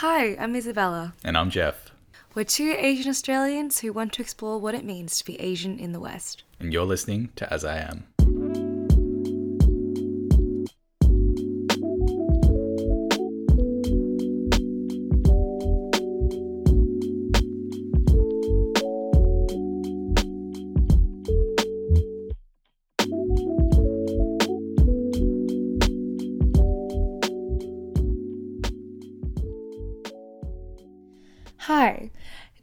Hi, I'm Isabella. And I'm Jeff. We're two Asian Australians who want to explore what it means to be Asian in the West. And you're listening to As I Am.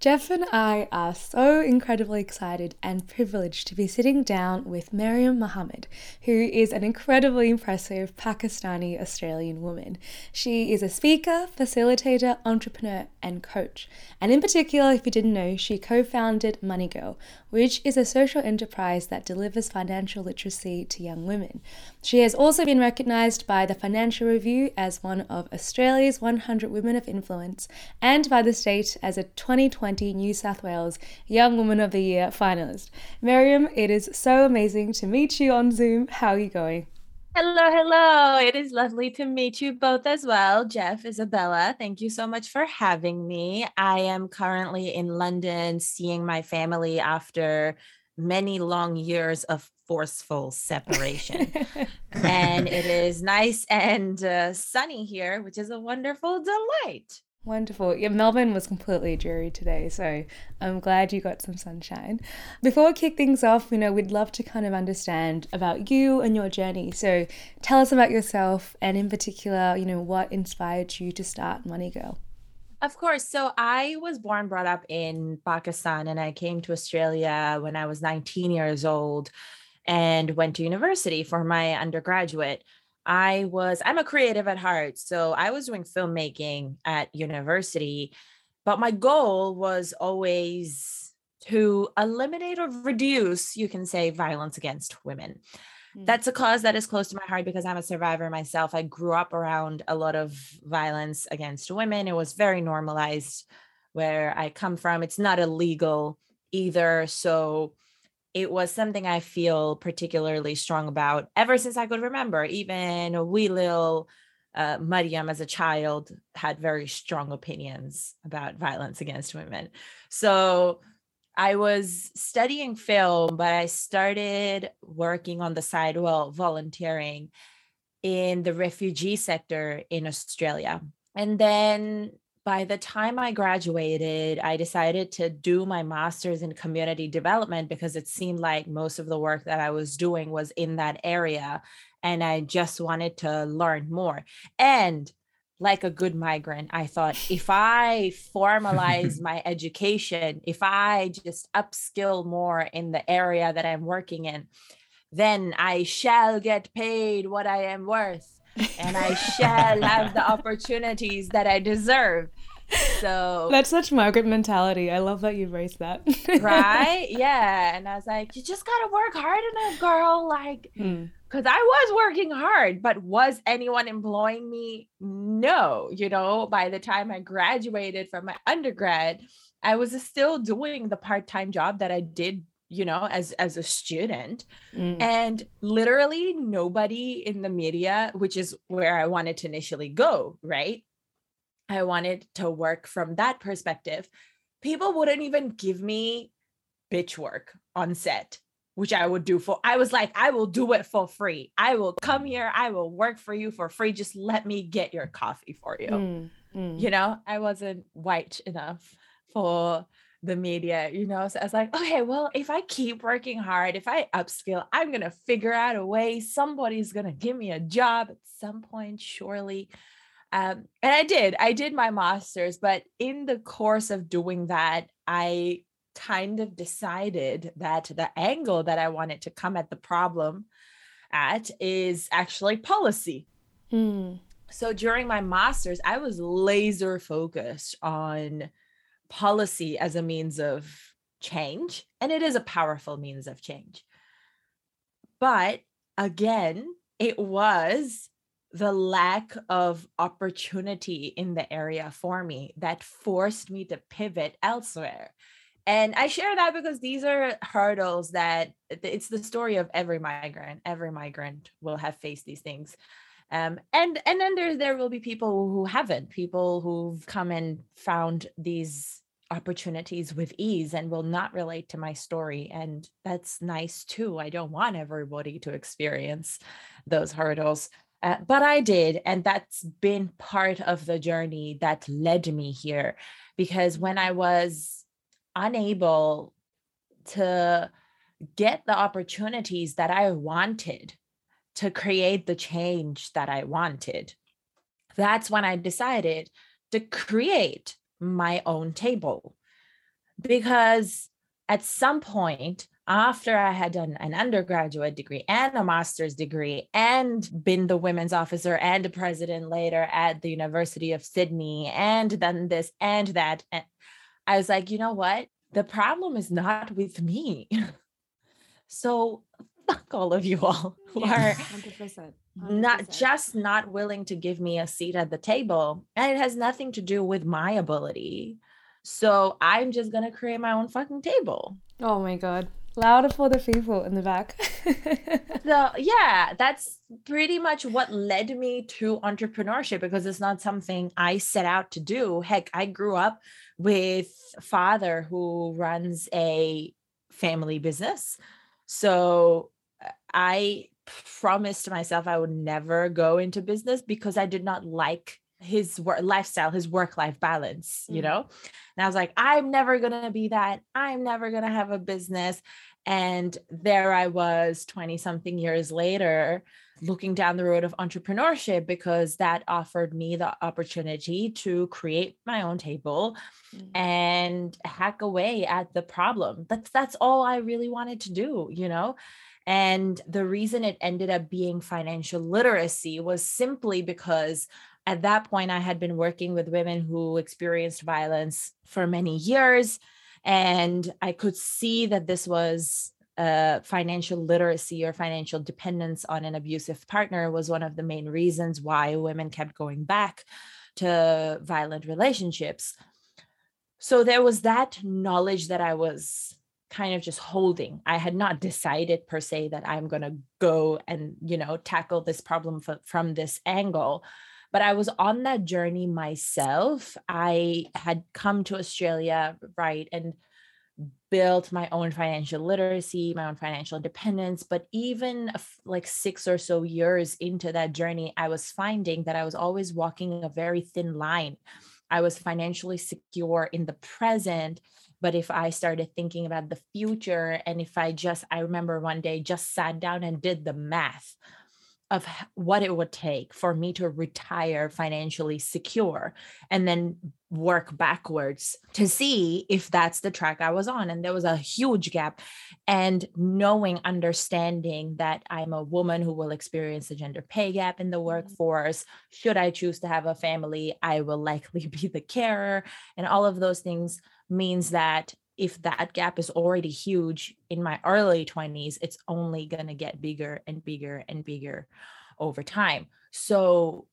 Jeff and I are so incredibly excited and privileged to be sitting down with Maryam Mohammed, who is an incredibly impressive Pakistani Australian woman. She is a speaker, facilitator, entrepreneur, and coach. And in particular, if you didn't know, she co founded Money Girl, which is a social enterprise that delivers financial literacy to young women. She has also been recognised by the Financial Review as one of Australia's 100 Women of Influence and by the state as a 2020 New South Wales Young Woman of the Year finalist. Miriam, it is so amazing to meet you on Zoom. How are you going? Hello, hello. It is lovely to meet you both as well. Jeff, Isabella, thank you so much for having me. I am currently in London seeing my family after many long years of forceful separation. and it is nice and uh, sunny here, which is a wonderful delight. Wonderful. Yeah, Melbourne was completely dreary today, so I'm glad you got some sunshine. Before we kick things off, you know, we'd love to kind of understand about you and your journey. So tell us about yourself and in particular, you know, what inspired you to start Money Girl. Of course. So I was born, brought up in Pakistan, and I came to Australia when I was 19 years old and went to university for my undergraduate. I was, I'm a creative at heart. So I was doing filmmaking at university, but my goal was always to eliminate or reduce, you can say, violence against women. Mm. That's a cause that is close to my heart because I'm a survivor myself. I grew up around a lot of violence against women. It was very normalized where I come from. It's not illegal either. So it was something I feel particularly strong about ever since I could remember. Even wee little uh, Mariam as a child had very strong opinions about violence against women. So I was studying film, but I started working on the side, well, volunteering in the refugee sector in Australia. And then by the time I graduated, I decided to do my master's in community development because it seemed like most of the work that I was doing was in that area. And I just wanted to learn more. And like a good migrant, I thought if I formalize my education, if I just upskill more in the area that I'm working in, then I shall get paid what I am worth and I shall have the opportunities that I deserve. So that's such migrant mentality. I love that you raised that. right? Yeah. And I was like, you just gotta work hard enough, girl. Like, hmm because I was working hard, but was anyone employing me? No. You know, by the time I graduated from my undergrad, I was still doing the part time job that I did you know as as a student mm. and literally nobody in the media which is where i wanted to initially go right i wanted to work from that perspective people wouldn't even give me bitch work on set which I would do for I was like I will do it for free. I will come here, I will work for you for free. Just let me get your coffee for you. Mm, mm. You know, I wasn't white enough for the media, you know. So I was like, okay, well, if I keep working hard, if I upskill, I'm gonna figure out a way. Somebody's gonna give me a job at some point, surely. Um, and I did. I did my master's, but in the course of doing that, I kind of decided that the angle that I wanted to come at the problem at is actually policy. Hmm. So during my master's, I was laser focused on policy as a means of change, and it is a powerful means of change. But again, it was the lack of opportunity in the area for me that forced me to pivot elsewhere. And I share that because these are hurdles that eh, it's the story of every migrant. Every migrant will have faced these things. Um, and and then there there will be people who haven't people who've come and found these opportunities with ease and will not relate to my story. And that's nice too. I don't want everybody to experience those hurdles. Uh, but i did and that's been part of the journey that led me here. Because when i was unable to get the opportunities that i wanted to create the change that I wanted. That's when I decided to create my own table. Because at some point, after I had done an undergraduate degree and a master's degree and been the women's officer and the president later at the University of Sydney and done this and that, and I was like, you know what? The problem is not with me. so fuck all of you all who are 100%, 100%. not just not willing to give me a seat at the table. And it has nothing to do with my ability. So I'm just going to create my own fucking table. Oh my God. Louder for the people in the back. so, yeah, that's pretty much what led me to entrepreneurship because it's not something I set out to do. Heck, I grew up with father who runs a family business. So I promised myself I would never go into business because I did not like his work lifestyle, his work life balance, you mm. know? And I was like, I'm never going to be that. I'm never going to have a business. And there I was 20 something years later, looking down the road of entrepreneurship because that offered me the opportunity to create my own table mm. and hack away at the problem. That's that's all I really wanted to do, you know? And the reason it ended up being financial literacy was simply because at that point I had been working with women who experienced violence for many years. And I could see that this was uh, financial literacy or financial dependence on an abusive partner was one of the main reasons why women kept going back to violent relationships. So there was that knowledge that I was kind of just holding. I had not decided per se that I'm going to go and, you know, tackle this problem from this angle. But I was on that journey myself. I had come to Australia, right, and built my own financial literacy, my own financial independence. But even like six or so years into that journey, I was finding that I was always walking a very thin line. I was financially secure in the present, but if I started thinking about the future, and if I just, I remember one day just sat down and did the math of what it would take for me to retire financially secure and then work backwards to see if that's the track I was on. And there was a huge gap. And knowing, understanding that I'm a woman who will experience a gender pay gap in the mm-hmm. workforce, should I choose to have a family, I will likely be the carer, and all of those things means that if that gap is already huge in my early 20s, it's only going to get bigger and bigger and bigger over time. So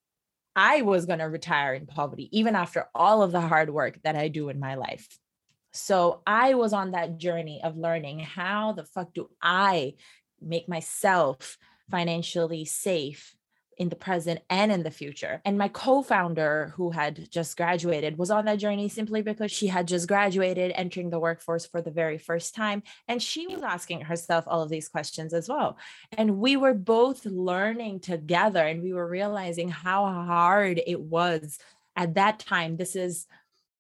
I was going to retire in poverty, even after all of the hard work that I do in my life. So I was on that journey of learning how the fuck do I make myself financially safe in the present and in the future. And my co founder, who had just graduated, was on that journey simply because she had just graduated, entering the workforce for the very first time. And she was asking herself all of these questions as well. And we were both learning together and we were realizing how hard it was at that time. This is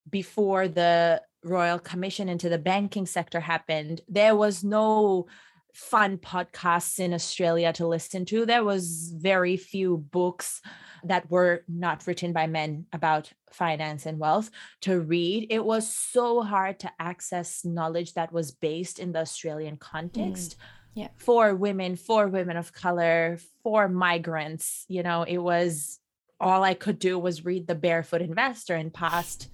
before the Royal Commission into the banking sector happened. There was no fun podcasts in Australia to listen to. There was very few books that were not written by men about finance and wealth to read. It was so hard to access knowledge that was based in the Australian context. Mm. Yeah. For women, for women of color, for migrants, you know, it was all I could do was read The Barefoot Investor and past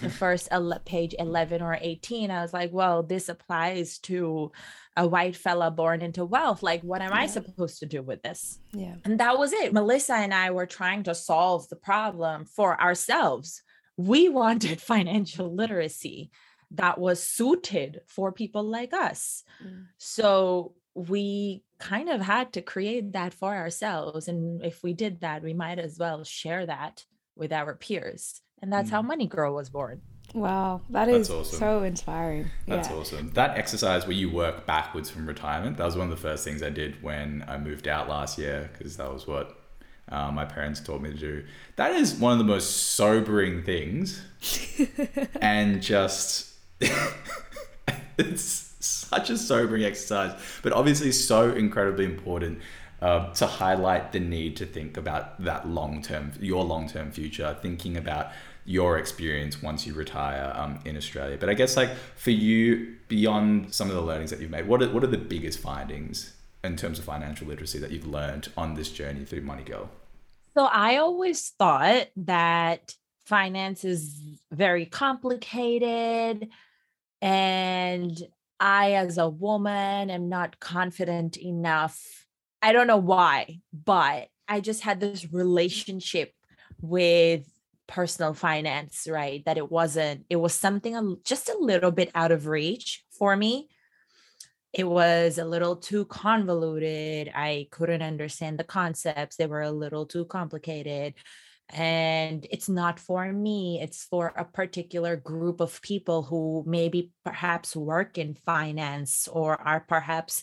the first page 11 or 18 i was like well this applies to a white fella born into wealth like what am yeah. i supposed to do with this yeah and that was it melissa and i were trying to solve the problem for ourselves we wanted financial literacy that was suited for people like us mm. so we kind of had to create that for ourselves. And if we did that, we might as well share that with our peers. And that's mm. how Money Girl was born. Wow, that is awesome. so inspiring. That's yeah. awesome. That exercise where you work backwards from retirement, that was one of the first things I did when I moved out last year because that was what uh, my parents taught me to do. That is one of the most sobering things. and just, it's such a sobering exercise, but obviously so incredibly important. Uh, to highlight the need to think about that long term, your long term future, thinking about your experience once you retire um, in Australia. But I guess like for you, beyond some of the learnings that you've made, what are, what are the biggest findings in terms of financial literacy that you've learned on this journey through Money Girl? So I always thought that finance is very complicated and I, as a woman, am not confident enough. I don't know why, but I just had this relationship with personal finance, right? That it wasn't, it was something just a little bit out of reach for me. It was a little too convoluted. I couldn't understand the concepts, they were a little too complicated. And it's not for me, it's for a particular group of people who maybe perhaps work in finance or are perhaps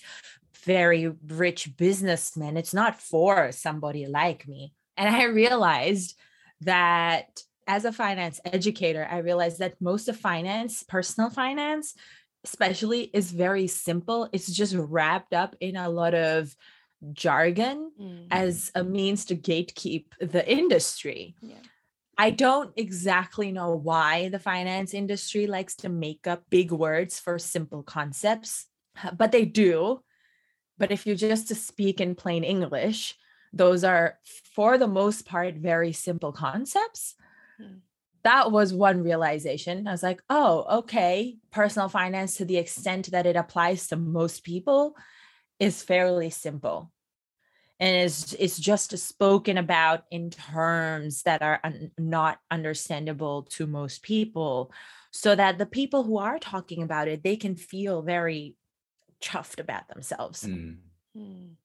very rich businessmen. It's not for somebody like me. And I realized that as a finance educator, I realized that most of finance, personal finance, especially, is very simple. It's just wrapped up in a lot of jargon mm. as a means to gatekeep the industry. Yeah. I don't exactly know why the finance industry likes to make up big words for simple concepts, but they do. But if you just to speak in plain English, those are for the most part very simple concepts hmm. that was one realization i was like oh okay personal finance to the extent that it applies to most people is fairly simple and it's it's just spoken about in terms that are un- not understandable to most people so that the people who are talking about it they can feel very chuffed about themselves mm. Mm.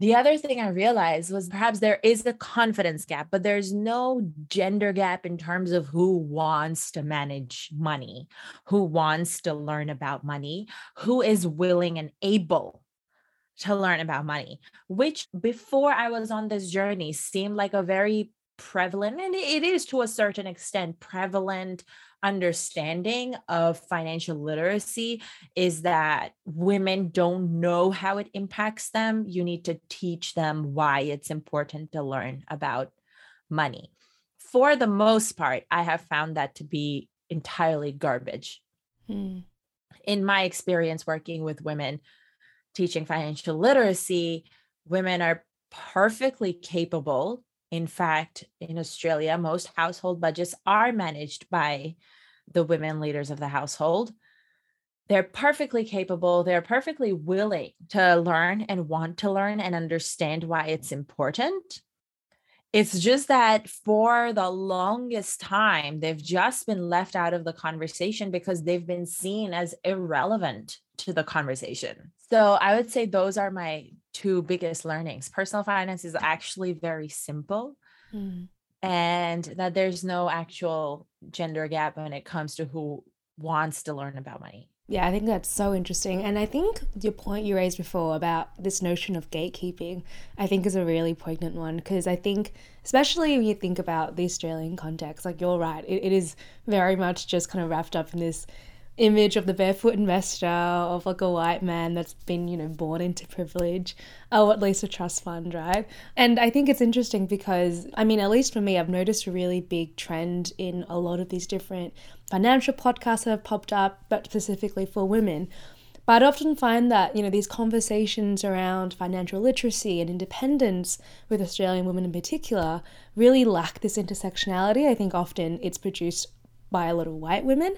The other thing I realized was perhaps there is a confidence gap, but there's no gender gap in terms of who wants to manage money, who wants to learn about money, who is willing and able to learn about money, which before I was on this journey seemed like a very prevalent, and it is to a certain extent prevalent understanding of financial literacy is that women don't know how it impacts them. You need to teach them why it's important to learn about money. For the most part, I have found that to be entirely garbage. Hmm. In my experience working with women teaching financial literacy, women are perfectly capable in fact, in Australia, most household budgets are managed by the women leaders of the household. They're perfectly capable, they're perfectly willing to learn and want to learn and understand why it's important. It's just that for the longest time, they've just been left out of the conversation because they've been seen as irrelevant to the conversation. So I would say those are my two biggest learnings. Personal finance is actually very simple. Mm. And that there's no actual gender gap when it comes to who wants to learn about money. Yeah, I think that's so interesting. And I think your point you raised before about this notion of gatekeeping, I think is a really poignant one because I think, especially when you think about the Australian context, like you're right, it, it is very much just kind of wrapped up in this image of the barefoot investor of like a white man that's been you know born into privilege or at least a trust fund right and i think it's interesting because i mean at least for me i've noticed a really big trend in a lot of these different financial podcasts that have popped up but specifically for women but I often find that, you know, these conversations around financial literacy and independence with Australian women in particular really lack this intersectionality. I think often it's produced by a lot of white women.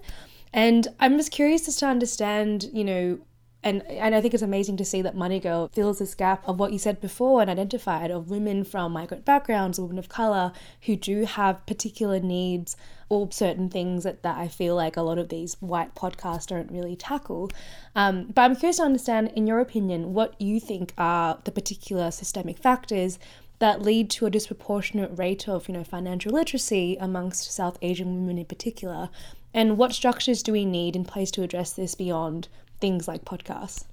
And I'm just curious just to understand, you know, And, and I think it's amazing to see that Money Girl fills this gap of what you said before and identified of women from migrant backgrounds, women of colour who do have particular needs or certain things that, that I feel like a lot of these white podcasts don't really tackle. Um, but I'm curious to understand, in your opinion, what you think are the particular systemic factors that lead to a disproportionate rate of you know financial literacy amongst South Asian women in particular, and what structures do we need in place to address this beyond things like podcasts?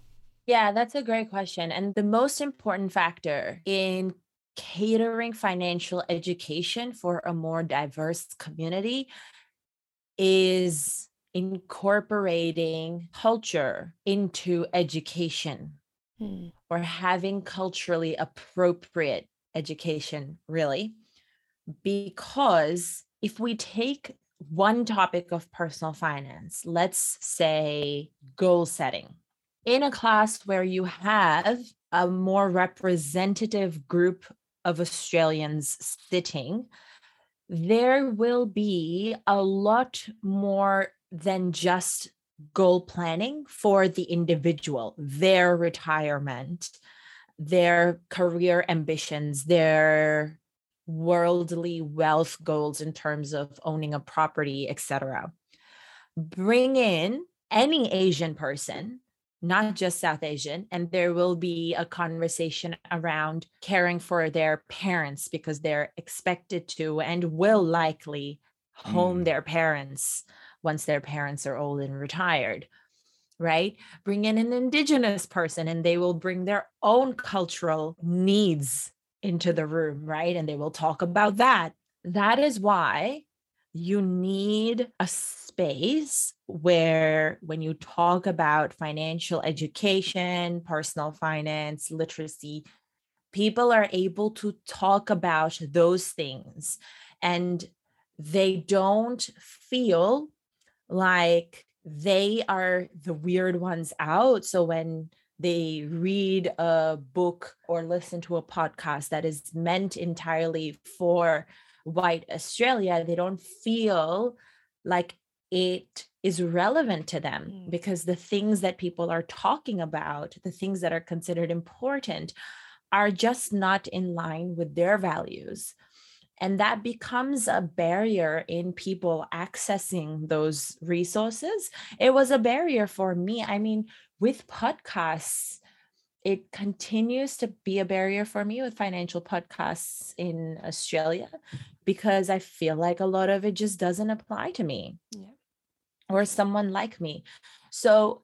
Yeah, that's a great question. And the most important factor in catering financial education for a more diverse community is incorporating culture into education hmm. or having culturally appropriate education, really. Because if we take one topic of personal finance, let's say goal setting, in a class where you have a more representative group of Australians sitting, there will be a lot more than just goal planning for the individual, their retirement, their career ambitions, their worldly wealth goals in terms of owning a property, etc. Bring in any Asian person, not just South Asian, and there will be a conversation around caring for their parents because they're expected to and will likely home mm. their parents once their parents are old and retired right? Bring in an indigenous person and they will bring their own cultural needs into the room, right? And they will talk about that. That is why you need a space where, when you talk about financial education, personal finance, literacy, people are able to talk about those things and they don't feel like they are the weird ones out. So when they read a book or listen to a podcast that is meant entirely for white Australia, they don't feel like it is relevant to them mm. because the things that people are talking about, the things that are considered important, are just not in line with their values. And that becomes a barrier in people accessing those resources. It was a barrier for me. I mean, with podcasts, it continues to be a barrier for me with financial podcasts in Australia because I feel like a lot of it just doesn't apply to me yeah. or someone like me. So,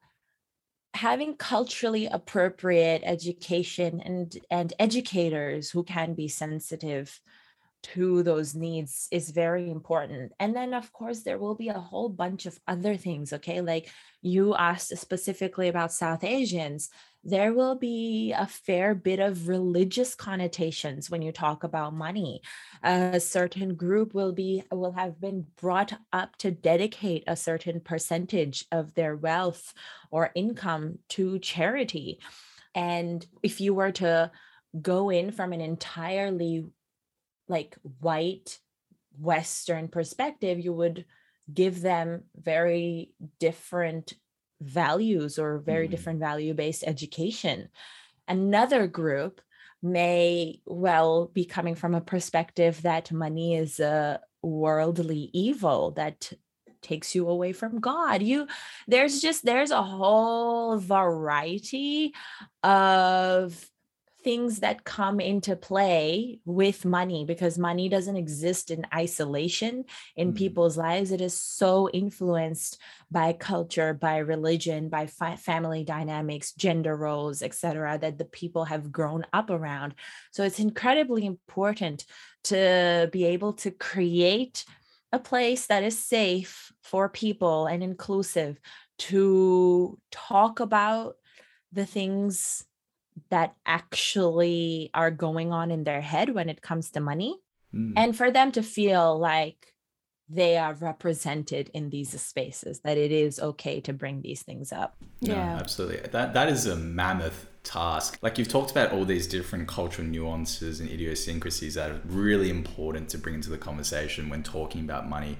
having culturally appropriate education and and educators who can be sensitive to those needs is very important. And then, of course, there will be a whole bunch of other things. Okay. Like you asked specifically about South Asians, there will be a fair bit of religious connotations when you talk about money. A certain group will be will have been brought up to dedicate a certain percentage of their wealth or income to charity. And if you were to go in from an entirely like white western perspective you would give them very different values or very mm-hmm. different value based education another group may well be coming from a perspective that money is a worldly evil that takes you away from god you there's just there's a whole variety of things that come into play with money because money doesn't exist in isolation in mm. people's lives it is so influenced by culture by religion by fi- family dynamics gender roles etc that the people have grown up around so it's incredibly important to be able to create a place that is safe for people and inclusive to talk about the things that actually are going on in their head when it comes to money mm. and for them to feel like they are represented in these spaces that it is okay to bring these things up. Yeah. no, absolutely. That that is a mammoth task. Like you've talked about all these different cultural nuances and idiosyncrasies that are really important to bring into the conversation when talking about money.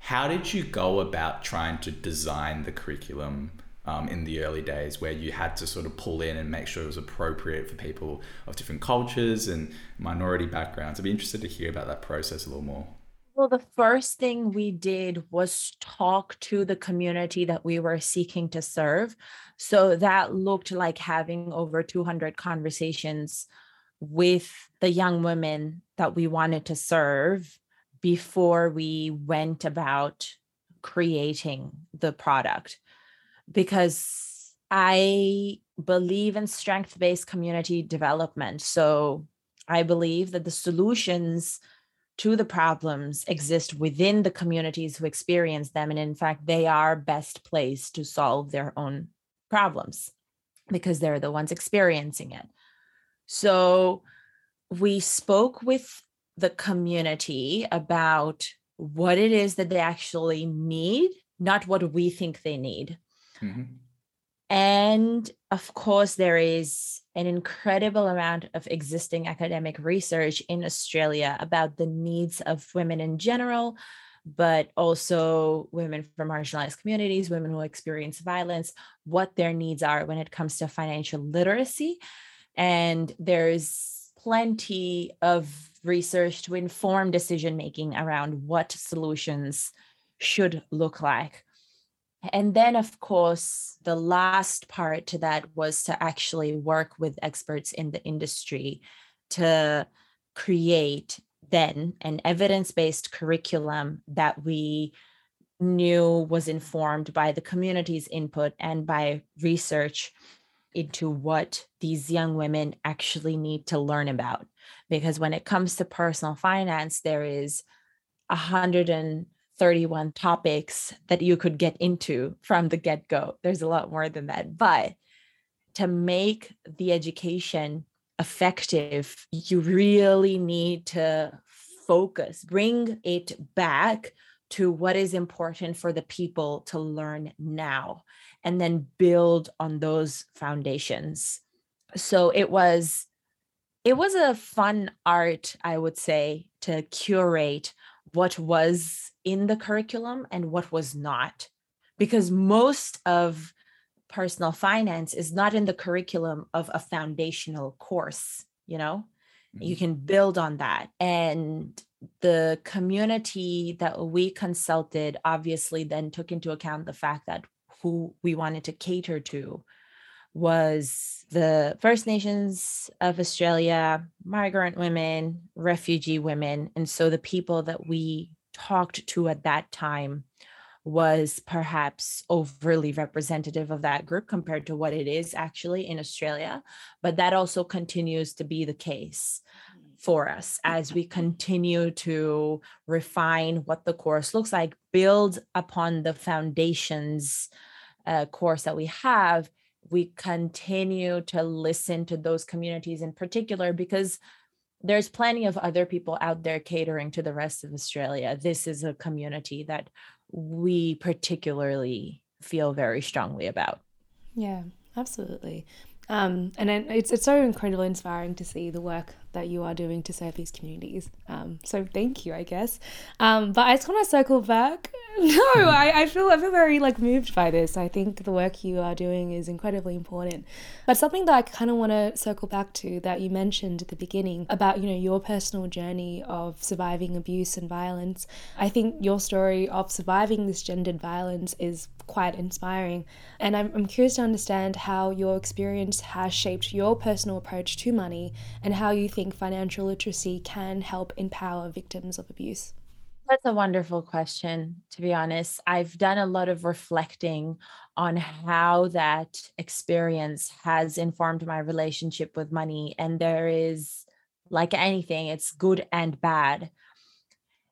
How did you go about trying to design the curriculum um, in the early days where you had to sort of pull in and make sure it was appropriate for people of different cultures and minority backgrounds. I'd be interested to hear about that process a little more. Well, the first thing we did was talk to the community that we were seeking to serve. So that looked like having over 200 conversations with the young women that we wanted to serve before we went about creating the product because I believe in strength based community development. So I believe that the solutions to the problems exist within the communities who experience them. And in fact, they are best placed to solve their own problems because they're the ones experiencing it. So we spoke with the community about what it is that they actually need, not what we think they need. Mm-hmm. And of course, there is an incredible amount of existing academic research in Australia about the needs of women in general, but also women from marginalized communities, women who experience violence, what their needs are when it comes to financial literacy. And there's plenty of research to inform decision making around what solutions should look like and then, of course, the last part to that was to actually work with experts in the industry to create then an evidence based curriculum that we knew was informed by the community's input and by research into what these young women actually need to learn about. Because when it comes to personal finance, there is a hundred and 31 topics that you could get into from the get go. There's a lot more than that. But to make the education effective, you really need to focus, bring it back to what is important for the people to learn now, and then build on those foundations. So it was it was a fun art i would say to curate what was in the curriculum and what was not because most of personal finance is not in the curriculum of a foundational course you know mm-hmm. you can build on that and the community that we consulted obviously then took into account the fact that who we wanted to cater to was the First Nations of Australia, migrant women, refugee women. And so the people that we talked to at that time was perhaps overly representative of that group compared to what it is actually in Australia. But that also continues to be the case for us as we continue to refine what the course looks like, build upon the foundations uh, course that we have. We continue to listen to those communities in particular because there's plenty of other people out there catering to the rest of Australia. This is a community that we particularly feel very strongly about. Yeah, absolutely. Um, and it's it's so incredibly inspiring to see the work that you are doing to serve these communities. Um, so thank you, I guess. Um, but I just want to circle back. No, I, I feel I feel very like moved by this. I think the work you are doing is incredibly important. But something that I kind of want to circle back to that you mentioned at the beginning about you know your personal journey of surviving abuse and violence. I think your story of surviving this gendered violence is quite inspiring. And I'm, I'm curious to understand how your experience has shaped your personal approach to money and how you think financial literacy can help empower victims of abuse. That's a wonderful question, to be honest. I've done a lot of reflecting on how that experience has informed my relationship with money. And there is, like anything, it's good and bad.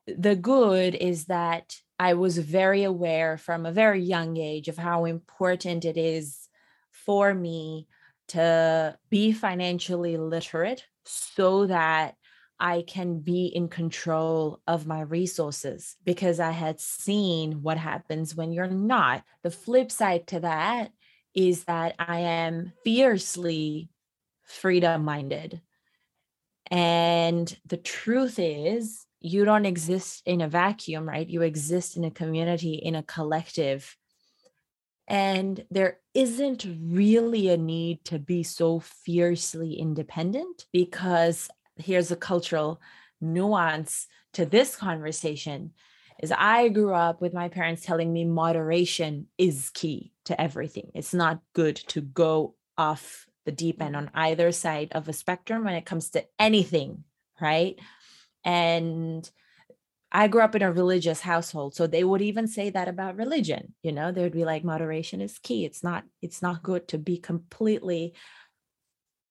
The good is that I was very aware from a very young age of how important it is for me to be financially literate so that I can be in control of my resources because I had seen what happens when you're not. The flip side to that is that I am fiercely freedom minded. And the truth is, you don't exist in a vacuum, right? You exist in a community, in a collective. And there isn't really a need to be so fiercely independent because here's a cultural nuance to this conversation is I grew up with my parents telling me moderation is key to everything. It's not good to go off the deep end on mm. either side of a spectrum when it comes to anything, right? And I grew up in a religious household, so they would even say that about religion. You know, they would be like, moderation is key. It's not, it's not good to be completely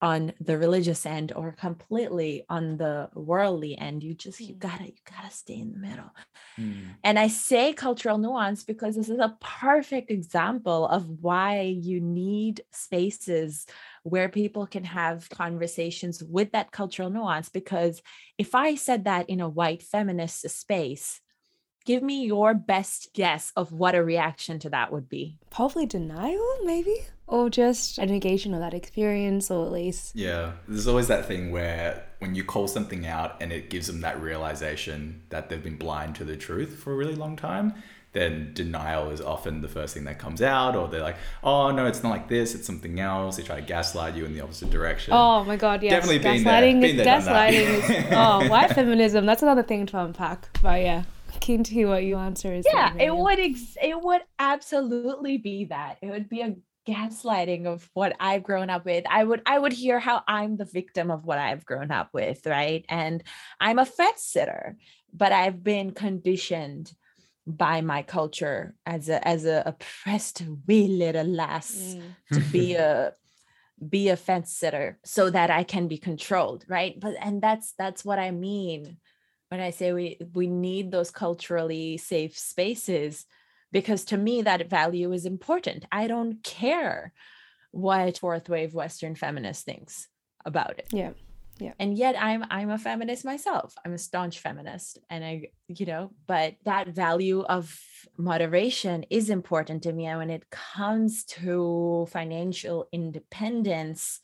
on the religious end or completely on the worldly end you just you mm. gotta you gotta stay in the middle mm. and i say cultural nuance because this is a perfect example of why you need spaces where people can have conversations with that cultural nuance because if i said that in a white feminist space give me your best guess of what a reaction to that would be. Probably denial, maybe? Or just a negation of that experience, or at least. Yeah, there's always that thing where when you call something out and it gives them that realization that they've been blind to the truth for a really long time, then denial is often the first thing that comes out, or they're like, "Oh no, it's not like this; it's something else." They try to gaslight you in the opposite direction. Oh my god, yeah definitely gaslighting. Been there, been there, gaslighting is oh, white feminism. That's another thing to unpack. But yeah, keen to hear what your answer is. Yeah, it would ex- it would absolutely be that. It would be a gaslighting of what I've grown up with. I would I would hear how I'm the victim of what I've grown up with, right? And I'm a fence sitter, but I've been conditioned by my culture as a as a oppressed wee little lass mm. to be a be a fence sitter so that I can be controlled, right? But and that's that's what I mean when I say we we need those culturally safe spaces because to me that value is important. I don't care what fourth wave western feminist thinks about it. Yeah. Yeah. And yet I'm I'm a feminist myself. I'm a staunch feminist and I you know, but that value of moderation is important to me and when it comes to financial independence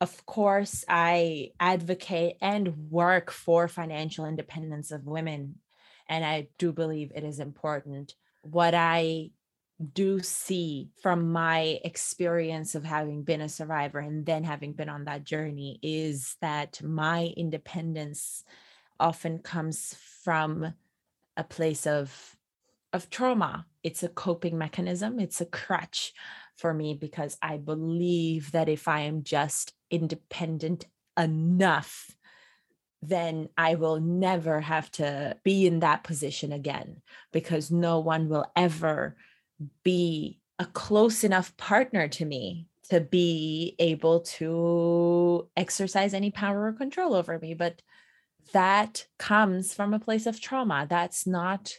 of course, I advocate and work for financial independence of women. And I do believe it is important. What I do see from my experience of having been a survivor and then having been on that journey is that my independence often comes from a place of of trauma. It's a coping mechanism. It's a crutch for me because i believe that if i am just independent enough, then I will never have to be in that position again because no one will ever be a close enough partner to me to be able to exercise any power or control over me. But that comes from a place of trauma. That's not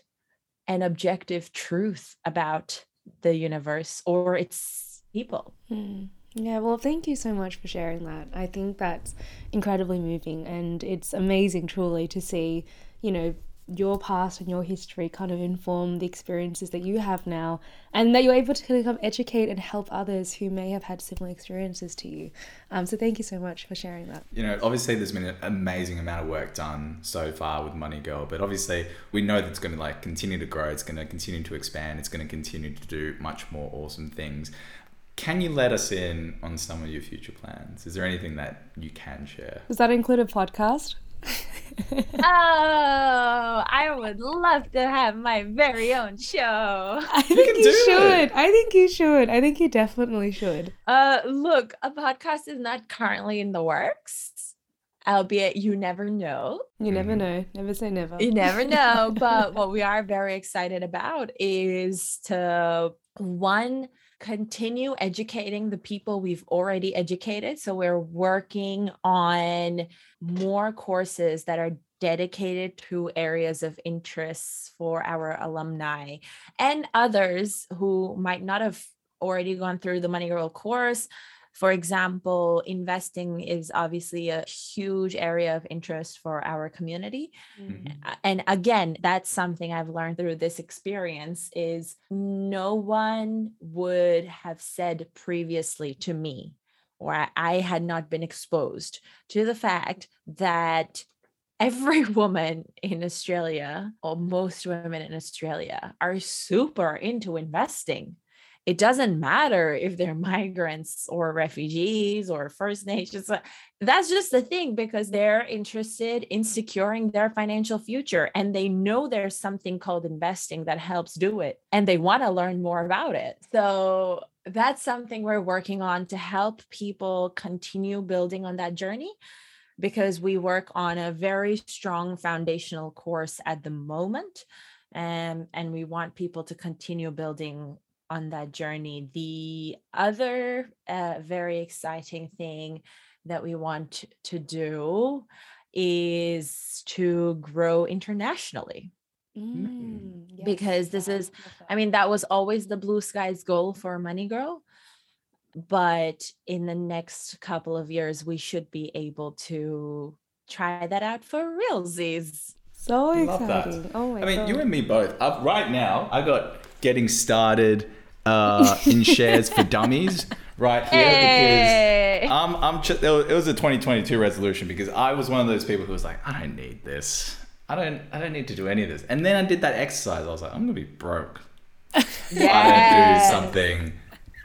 an objective truth about the universe or its people. Mm. Yeah, well, thank you so much for sharing that. I think that's incredibly moving, and it's amazing, truly, to see, you know, your past and your history kind of inform the experiences that you have now, and that you're able to kind of educate and help others who may have had similar experiences to you. Um, so, thank you so much for sharing that. You know, obviously, there's been an amazing amount of work done so far with Money Girl, but obviously, we know that it's going to like continue to grow. It's going to continue to expand. It's going to continue to do much more awesome things. Can you let us in on some of your future plans? Is there anything that you can share? Does that include a podcast? oh, I would love to have my very own show. I think you, you should. It. I think you should. I think you definitely should. Uh, look, a podcast is not currently in the works, albeit you never know. You never mm-hmm. know. Never say never. You never know. but what we are very excited about is to one continue educating the people we've already educated. So we're working on more courses that are dedicated to areas of interest for our alumni and others who might not have already gone through the Money Girl course for example, investing is obviously a huge area of interest for our community. Mm-hmm. And again, that's something I've learned through this experience is no one would have said previously to me or I had not been exposed to the fact that every woman in Australia, or most women in Australia, are super into investing it doesn't matter if they're migrants or refugees or First Nations. That's just the thing because they're interested in securing their financial future and they know there's something called investing that helps do it and they want to learn more about it. So that's something we're working on to help people continue building on that journey because we work on a very strong foundational course at the moment. Um, and we want people to continue building on that journey. The other uh, very exciting thing that we want to do is to grow internationally. Mm, yes, because this is, I mean, that was always the blue skies goal for Money Girl. But in the next couple of years, we should be able to try that out for realsies. So exciting. Oh my I mean, God. you and me both. Uh, right now, I got getting started uh, in shares for dummies right here hey. because I'm, I'm ch- it was a 2022 resolution because I was one of those people who was like, I don't need this. I don't I don't need to do any of this. And then I did that exercise. I was like, I'm gonna be broke. Yes. I don't do something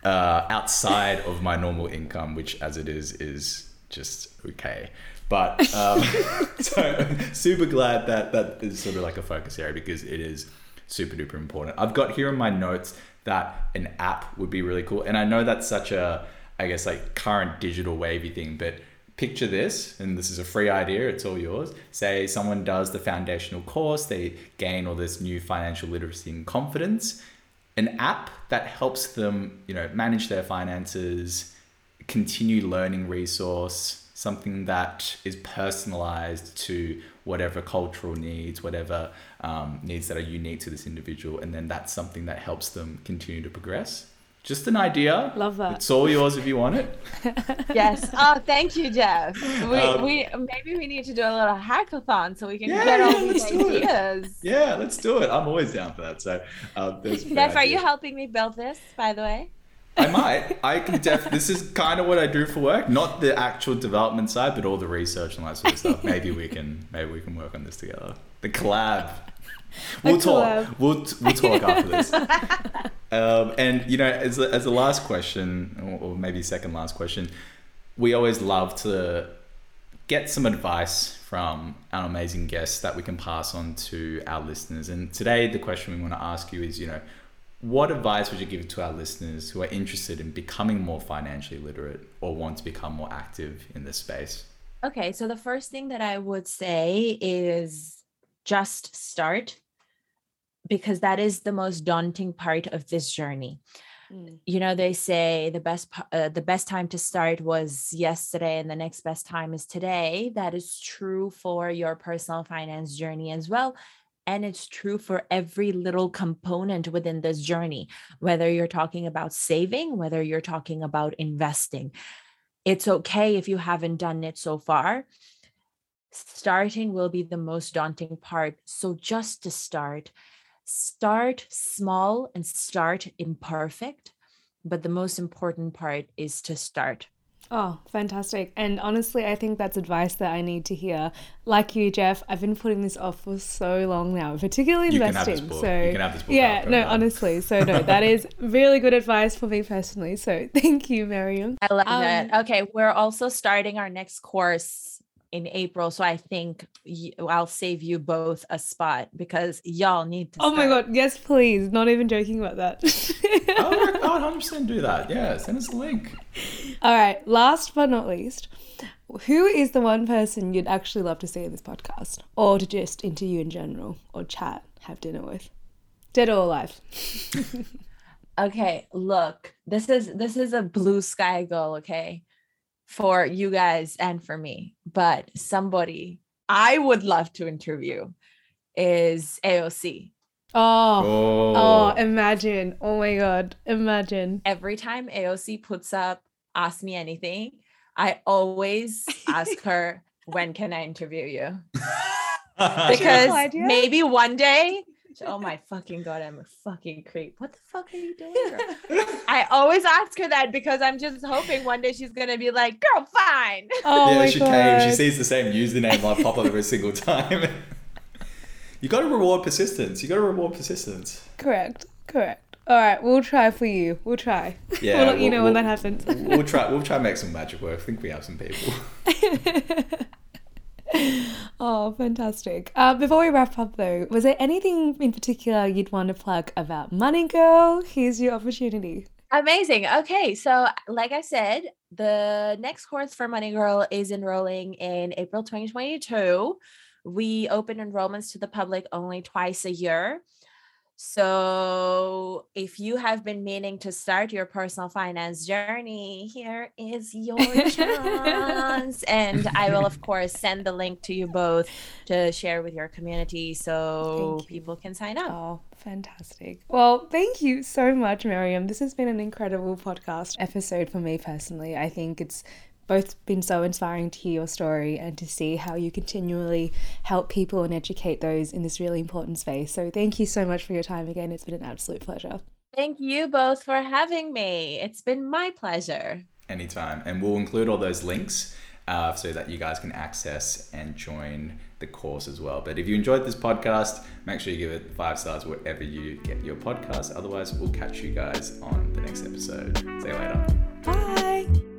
uh, outside of my normal income, which as it is is just okay. But um, so super glad that that is sort of like a focus area because it is super duper important. I've got here in my notes that an app would be really cool, and I know that's such a I guess like current digital wavy thing, but picture this, and this is a free idea, it's all yours. Say someone does the foundational course, they gain all this new financial literacy and confidence. An app that helps them, you know, manage their finances, continue learning resource, something that is personalized to whatever cultural needs, whatever um, needs that are unique to this individual, and then that's something that helps them continue to progress. Just an idea. Love that. It's all yours if you want it. yes. Oh, thank you, Jeff. We, um, we maybe we need to do a little hackathon so we can yeah, get all yeah, these ideas. Yeah, let's do it. I'm always down for that. So, um, Jeff, are you helping me build this? By the way. I might. I can def. This is kind of what I do for work, not the actual development side, but all the research and that sort of stuff. Maybe we can. Maybe we can work on this together. The collab. We'll talk. We'll we'll talk after this. Um, and you know, as a, as a last question, or, or maybe second last question, we always love to get some advice from our amazing guests that we can pass on to our listeners. And today, the question we want to ask you is, you know, what advice would you give to our listeners who are interested in becoming more financially literate or want to become more active in this space? Okay, so the first thing that I would say is just start because that is the most daunting part of this journey. Mm. you know they say the best uh, the best time to start was yesterday and the next best time is today. That is true for your personal finance journey as well and it's true for every little component within this journey whether you're talking about saving whether you're talking about investing. It's okay if you haven't done it so far. Starting will be the most daunting part. So just to start start small and start imperfect but the most important part is to start Oh, fantastic. And honestly, I think that's advice that I need to hear. Like you, Jeff, I've been putting this off for so long now, particularly investing. So, yeah, no, honestly. So, no, that is really good advice for me personally. So, thank you, Miriam. I love um, it. Okay, we're also starting our next course in April. So I think I'll save you both a spot because y'all need to. Oh start. my God. Yes, please. Not even joking about that. I would, I would 100% do that. Yeah. Send us a link. All right. Last but not least, who is the one person you'd actually love to see in this podcast or to just interview in general or chat, have dinner with? Dead or alive? okay. Look, this is this is a blue sky goal. Okay for you guys and for me, but somebody I would love to interview is AOC. Oh, oh, oh, imagine. Oh my God. Imagine. Every time AOC puts up Ask Me Anything, I always ask her, When can I interview you? because maybe one day oh my fucking god, I'm a fucking creep. What the fuck are you doing? I always ask her that because I'm just hoping one day she's gonna be like, girl, fine. Oh yeah, she god. came. She sees the same username like pop up every single time. you got to reward persistence. You got to reward persistence. Correct. Correct. All right, we'll try for you. We'll try. Yeah, we'll let you we'll- know when we'll- that happens. we'll try. We'll try and make some magic work. I think we have some people. oh, fantastic. Uh, before we wrap up, though, was there anything in particular you'd want to plug about Money Girl? Here's your opportunity. Amazing. Okay. So, like I said, the next course for Money Girl is enrolling in April 2022. We open enrollments to the public only twice a year. So, if you have been meaning to start your personal finance journey, here is your chance. and I will, of course, send the link to you both to share with your community so people can sign up. Oh, fantastic. Well, thank you so much, Miriam. This has been an incredible podcast episode for me personally. I think it's both been so inspiring to hear your story and to see how you continually help people and educate those in this really important space. So, thank you so much for your time again. It's been an absolute pleasure. Thank you both for having me. It's been my pleasure. anytime. And we'll include all those links uh, so that you guys can access and join the course as well. But if you enjoyed this podcast, make sure you give it five stars wherever you get your podcast. Otherwise, we'll catch you guys on the next episode. See you later. Bye.